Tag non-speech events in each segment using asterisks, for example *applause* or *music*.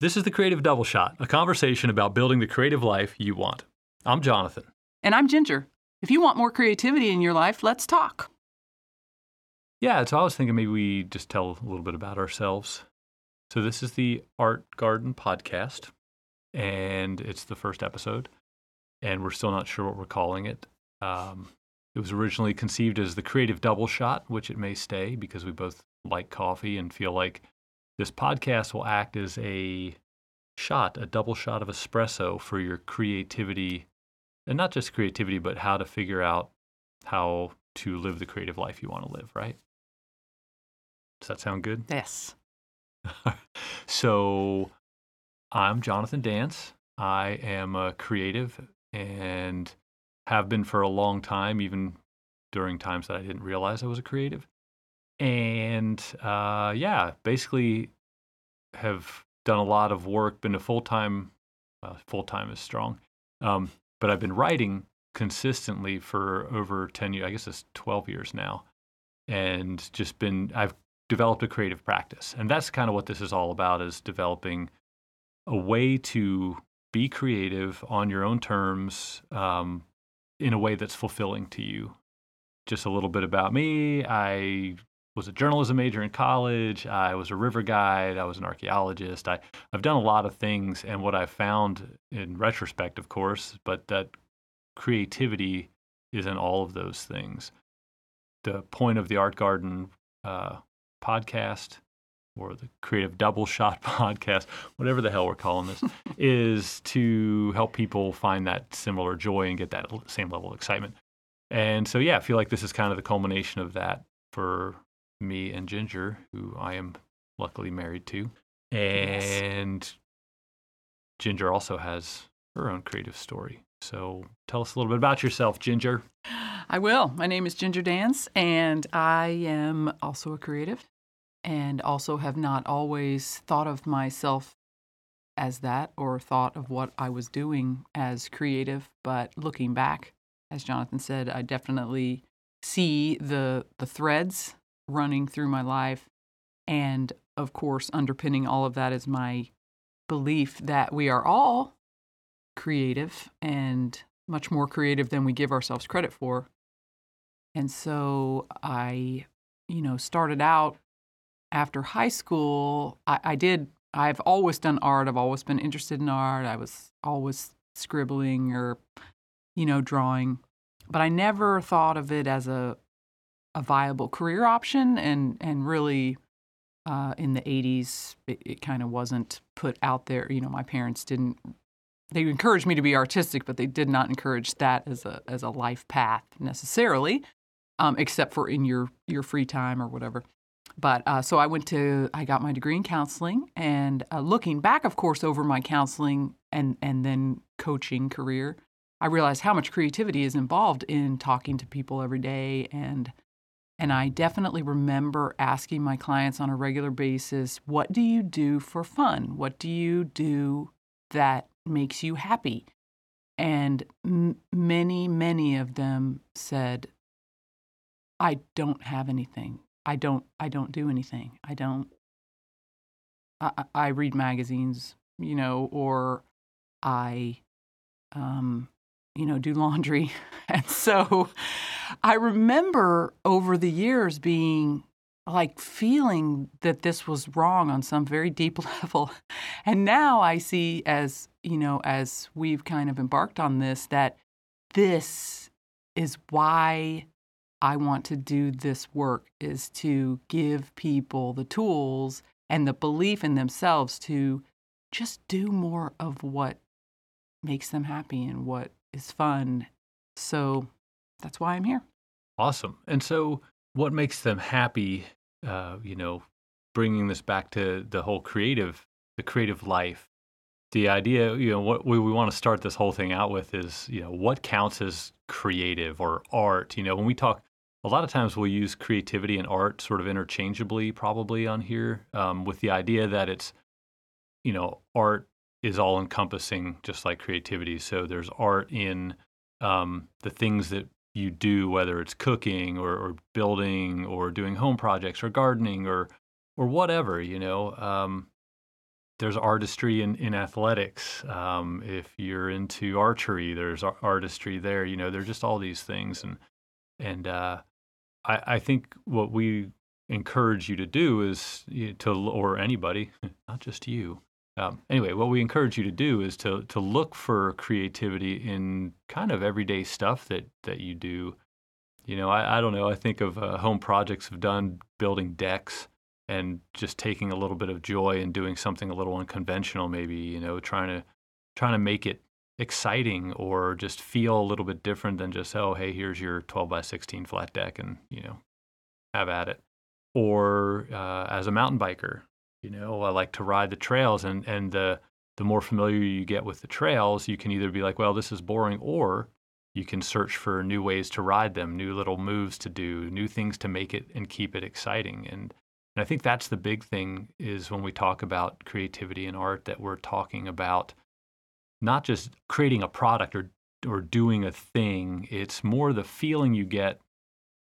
This is the Creative Double Shot, a conversation about building the creative life you want. I'm Jonathan. And I'm Ginger. If you want more creativity in your life, let's talk. Yeah, so I was thinking maybe we just tell a little bit about ourselves. So, this is the Art Garden podcast, and it's the first episode, and we're still not sure what we're calling it. Um, it was originally conceived as the Creative Double Shot, which it may stay because we both like coffee and feel like this podcast will act as a shot, a double shot of espresso for your creativity, and not just creativity, but how to figure out how to live the creative life you want to live, right? Does that sound good? Yes. *laughs* so, I'm Jonathan Danz. I am a creative and have been for a long time, even during times that I didn't realize I was a creative and uh, yeah, basically have done a lot of work. Been a full time, uh, full time is strong, um, but I've been writing consistently for over ten years. I guess it's twelve years now, and just been I've developed a creative practice, and that's kind of what this is all about: is developing a way to be creative on your own terms um, in a way that's fulfilling to you just a little bit about me. I was a journalism major in college. I was a river guide. I was an archaeologist. I, I've done a lot of things. And what I've found in retrospect, of course, but that creativity is in all of those things. The point of the Art Garden uh, podcast or the Creative Double Shot *laughs* podcast, whatever the hell we're calling this, *laughs* is to help people find that similar joy and get that same level of excitement. And so, yeah, I feel like this is kind of the culmination of that for me and Ginger, who I am luckily married to. And yes. Ginger also has her own creative story. So tell us a little bit about yourself, Ginger. I will. My name is Ginger Danz, and I am also a creative and also have not always thought of myself as that or thought of what I was doing as creative. But looking back, as Jonathan said, I definitely see the the threads running through my life. And of course, underpinning all of that is my belief that we are all creative and much more creative than we give ourselves credit for. And so I, you know, started out after high school. I, I did, I've always done art. I've always been interested in art. I was always scribbling or, you know, drawing. But I never thought of it as a a viable career option, and and really uh, in the 80s it, it kind of wasn't put out there. You know, my parents didn't. They encouraged me to be artistic, but they did not encourage that as a as a life path necessarily, um, except for in your your free time or whatever. But uh, so I went to I got my degree in counseling, and uh, looking back, of course, over my counseling and and then coaching career, I realized how much creativity is involved in talking to people every day and and I definitely remember asking my clients on a regular basis, what do you do for fun? What do you do that makes you happy? And m- many, many of them said, I don't have anything. I don't, I don't do anything. I don't, I, I read magazines, you know, or I, um, you know, do laundry. *laughs* And so I remember over the years being like feeling that this was wrong on some very deep *laughs* level. And now I see as, you know, as we've kind of embarked on this, that this is why I want to do this work is to give people the tools and the belief in themselves to just do more of what makes them happy and what is fun. So that's why I'm here. Awesome. And so, what makes them happy? Uh, you know, bringing this back to the whole creative, the creative life. The idea, you know, what we, we want to start this whole thing out with is, you know, what counts as creative or art? You know, when we talk, a lot of times we'll use creativity and art sort of interchangeably, probably on here, um, with the idea that it's, you know, art is all encompassing, just like creativity. So there's art in um, the things that you do, whether it's cooking or, or, building or doing home projects or gardening or or whatever, you know. Um, there's artistry in, in athletics. Um, if you're into archery, there's artistry there. You know, there's just all these things, and and uh, I, I think what we encourage you to do is to, or anybody, *laughs* not just you. Um, anyway, what we encourage you to do is to to look for creativity in kind of everyday stuff that that you do. You know, I, I don't know. I think of uh, home projects have done building decks and just taking a little bit of joy and doing something a little unconventional, maybe. You know, trying to trying to make it exciting or just feel a little bit different than just oh hey here's your 12 by 16 flat deck and you know have at it or uh, as a mountain biker you know i like to ride the trails and and the the more familiar you get with the trails you can either be like well this is boring or you can search for new ways to ride them new little moves to do new things to make it and keep it exciting and and i think that's the big thing is when we talk about creativity and art that we're talking about not just creating a product or or doing a thing. It's more the feeling you get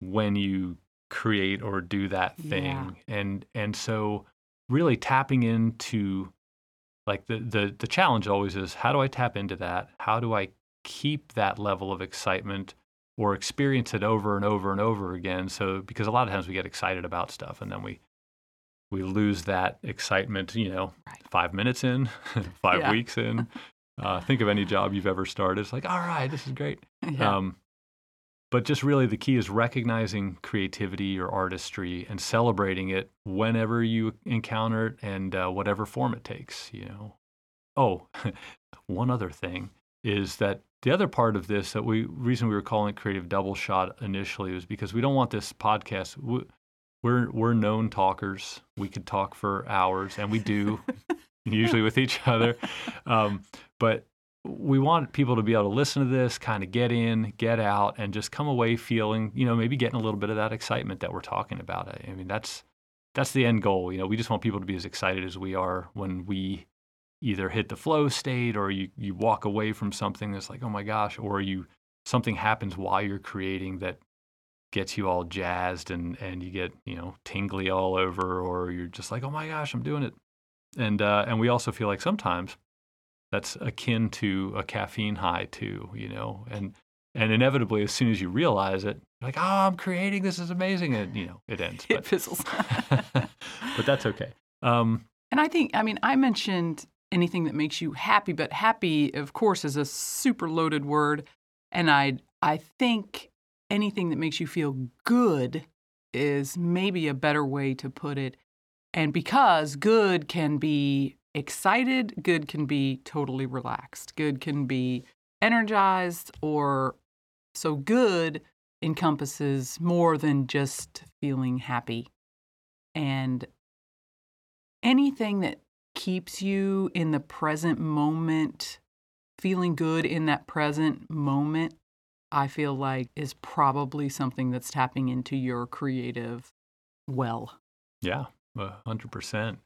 when you create or do that thing. Yeah. And and so really tapping into like the, the the challenge always is how do I tap into that? How do I keep that level of excitement or experience it over and over and over again? So because a lot of times we get excited about stuff and then we we lose that excitement, you know, right. five minutes in, *laughs* five yeah. weeks in, uh, think of any job you've ever started. It's like, all right, this is great. *laughs* Yeah. Um, but just really the key is recognizing creativity or artistry and celebrating it whenever you encounter it and uh, whatever form it takes. You know. Oh, *laughs* one other thing is that the other part of this that we reason we were calling it creative double shot initially was because we don't want this podcast. We're we're known talkers. We could talk for hours, and we do *laughs* usually with each other. Um, but we want people to be able to listen to this, kind of get in, get out, and just come away feeling, you know, maybe getting a little bit of that excitement that we're talking about. I mean, that's that's the end goal. You know, we just want people to be as excited as we are when we either hit the flow state or you you walk away from something that's like, oh my gosh, or you something happens while you're creating that gets you all jazzed and and you get you know tingly all over, or you're just like, oh my gosh, I'm doing it and uh, and we also feel like sometimes that's akin to a caffeine high too, you know, and and inevitably as soon as you realize it, like, oh, I'm creating this is amazing, and you know, it ends. *laughs* It but, fizzles. *laughs* *laughs* but that's okay. Um, and I think, I mean, I mentioned anything that makes you happy, but happy, of course, is a super loaded word, and I I think anything that makes you feel good is maybe a better way to put it. And because good can be excited, good can be totally relaxed, good can be energized, or so good encompasses more than just feeling happy. And anything that keeps you in the present moment, feeling good in that present moment, I feel like is probably something that's tapping into your creative well. Yeah, hundred percent.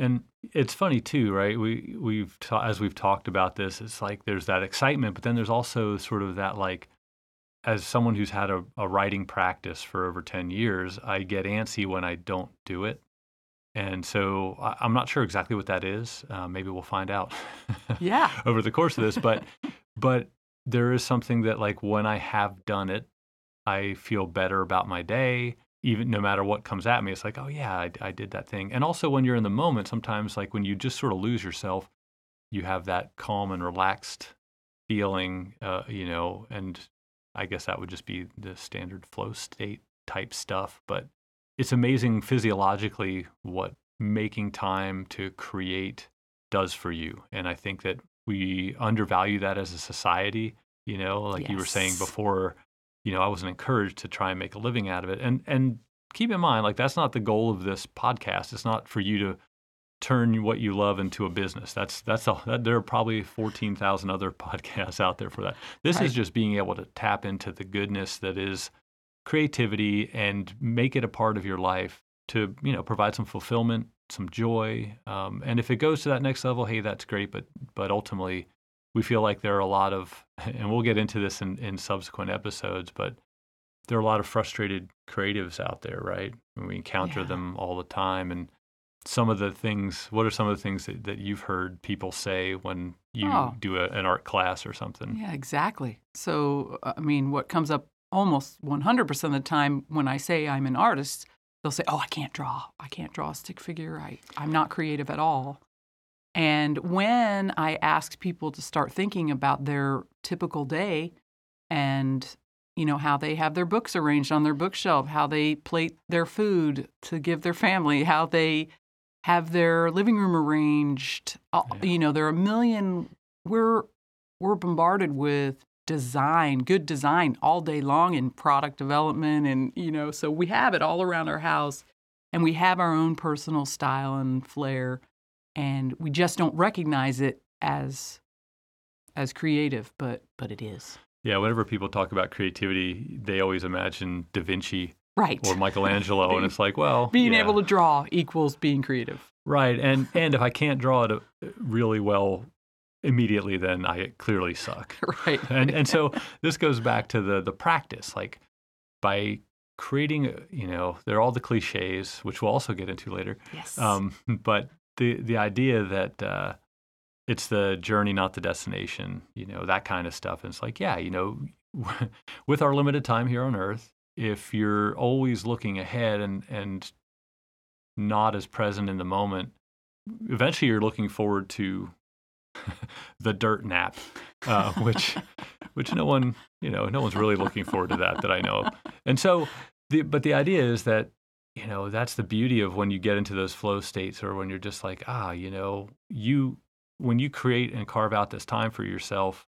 And it's funny too, right? We we've ta- as we've talked about this, it's like there's that excitement, but then there's also sort of that like, as someone who's had a, a writing practice for over ten years, I get antsy when I don't do it, and so I, am not sure exactly what that is. Uh, maybe we'll find out. yeah. *laughs* over the course of this, but but there is something that like when I have done it, I feel better about my day even no matter what comes at me, it's like, oh yeah, I, I, did that thing. And also when you're in the moment, sometimes like when you just sort of lose yourself, you have that calm and relaxed feeling, uh, you know, and I guess that would just be the standard flow state type stuff. But it's amazing physiologically what making time to create does for you. And I think that we undervalue that as a society. You know, like yes. you were saying before, you know, I wasn't encouraged to try and make a living out of it. And and keep in mind, like that's not the goal of this podcast. It's not for you to turn what you love into a business. That's that's a, that, there are probably fourteen thousand other *laughs* podcasts out there for that. This right. is just being able to tap into the goodness that is creativity and make it a part of your life to you know provide some fulfillment, some joy. Um, and if it goes to that next level, hey, that's great. But but ultimately, we feel like there are a lot of, *laughs* and we'll get into this in, in subsequent episodes, but there are a lot of frustrated creatives out there, right? And we encounter yeah. them all the time. And some of the things. What are some of the things that, that you've heard people say when you Oh. do a, an art class or something? Yeah, exactly. So, uh, I mean, what comes up almost 100% of the time when I say I'm an artist, they'll say, Oh, I can't draw. I can't draw a stick figure. I, I'm not creative at all. And when I ask people to start thinking about their typical day and you know how they have their books arranged on their bookshelf, how they plate their food to give their family, how they have their living room arranged. Yeah. You know, there are a million. We're we're bombarded with design, good design all day long in product development and you know, so we have it all around our house and we have our own personal style and flair and we just don't recognize it as as creative, but but it is. Yeah, whenever people talk about creativity, they always imagine Da Vinci Right. or Michelangelo, and it's like, well, *laughs* being yeah, able to draw equals being creative. right, and and if I can't draw it uh, really well immediately, then I clearly suck. *laughs* Right. and and so this goes back to the the practice like by creating uh, you know there are all the cliches which we'll also get into later yes. um, but the the idea that uh, it's the journey not the destination you know that kind of stuff and it's like yeah you know *laughs* with our limited time here on earth if you're always looking ahead and and not as present in the moment eventually you're looking forward to *laughs* the dirt nap uh, *laughs* which which no one you know no one's really looking forward to that that I know of. And so the but the idea is that you know that's the beauty of when you get into those flow states or when you're just like ah you know you when you create and carve out this time for yourself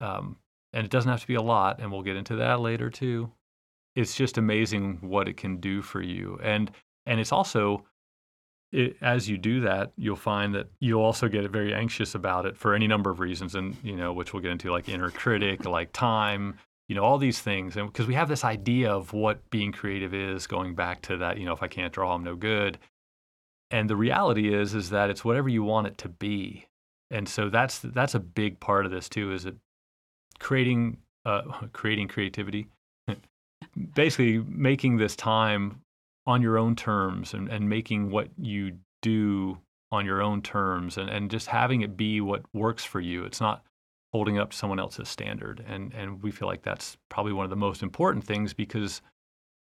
um, and it doesn't have to be a lot and we'll get into that later too it's just amazing what it can do for you and and it's also it, as you do that, you'll find that you'll also get very anxious about it for any number of reasons, and you know, which we'll get into, like inner critic, like time, you know, all these things, and because we have this idea of what being creative is, going back to that, you know, if I can't draw, I'm no good, and the reality is, is that it's whatever you want it to be, and so that's that's a big part of this too, is it creating uh, *laughs* creating creativity, *laughs* basically making this time on your own terms and, and making what you do on your own terms and, and just having it be what works for you. It's not holding up to someone else's standard. And, and we feel like that's probably one of the most important things because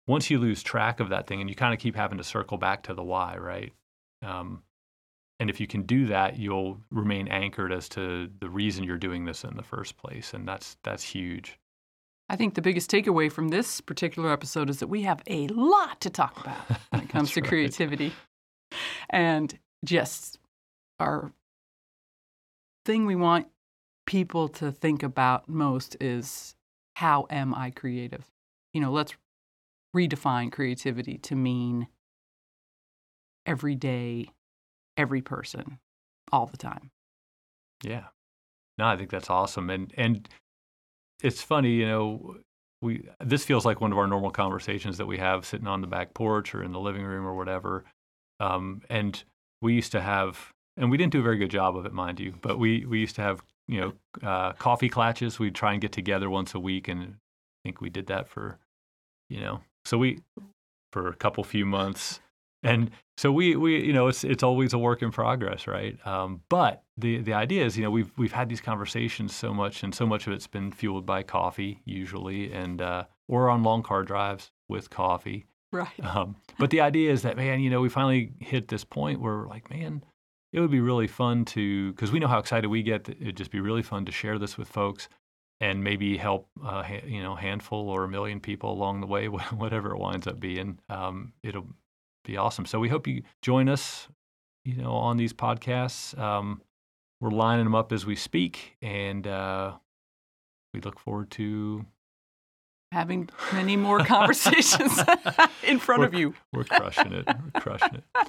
once you lose track of that thing and you kind of keep having to circle back to the why, right? Um, and if you can do that, you'll remain anchored as to the reason you're doing this in the first place. And that's, that's huge. I think the biggest takeaway from this particular episode is that we have a lot to talk about *laughs* when it comes to right. creativity. And just our thing we want people to think about most is how am I creative? You know, let's redefine creativity to mean every day, every person, all the time. Yeah. No, I think that's awesome. And and it's funny, you know, we this feels like one of our normal conversations that we have sitting on the back porch or in the living room or whatever. Um, and we used to have and we didn't do a very good job of it, mind you, but we we used to have, you know, uh, coffee clatches. We'd try and get together once a week and I think we did that for, you know, so we for a couple few months. And so we, we you know it's it's always a work in progress, right? Um, but the the idea is you know we've we've had these conversations so much, and so much of it's been fueled by coffee usually, and uh, or on long car drives with coffee. Right. Um, but the idea is that man, you know, we finally hit this point where we're like, man, it would be really fun to because we know how excited we get. It'd just be really fun to share this with folks and maybe help uh, ha- you know a handful or a million people along the way, *laughs* whatever it winds up being. Um, it'll be awesome. So we hope you join us, you know, on these podcasts. Um, we're lining them up as we speak, and uh, we look forward to Having *laughs* many more conversations *laughs* in front of We're- you. we're crushing it. We're crushing it.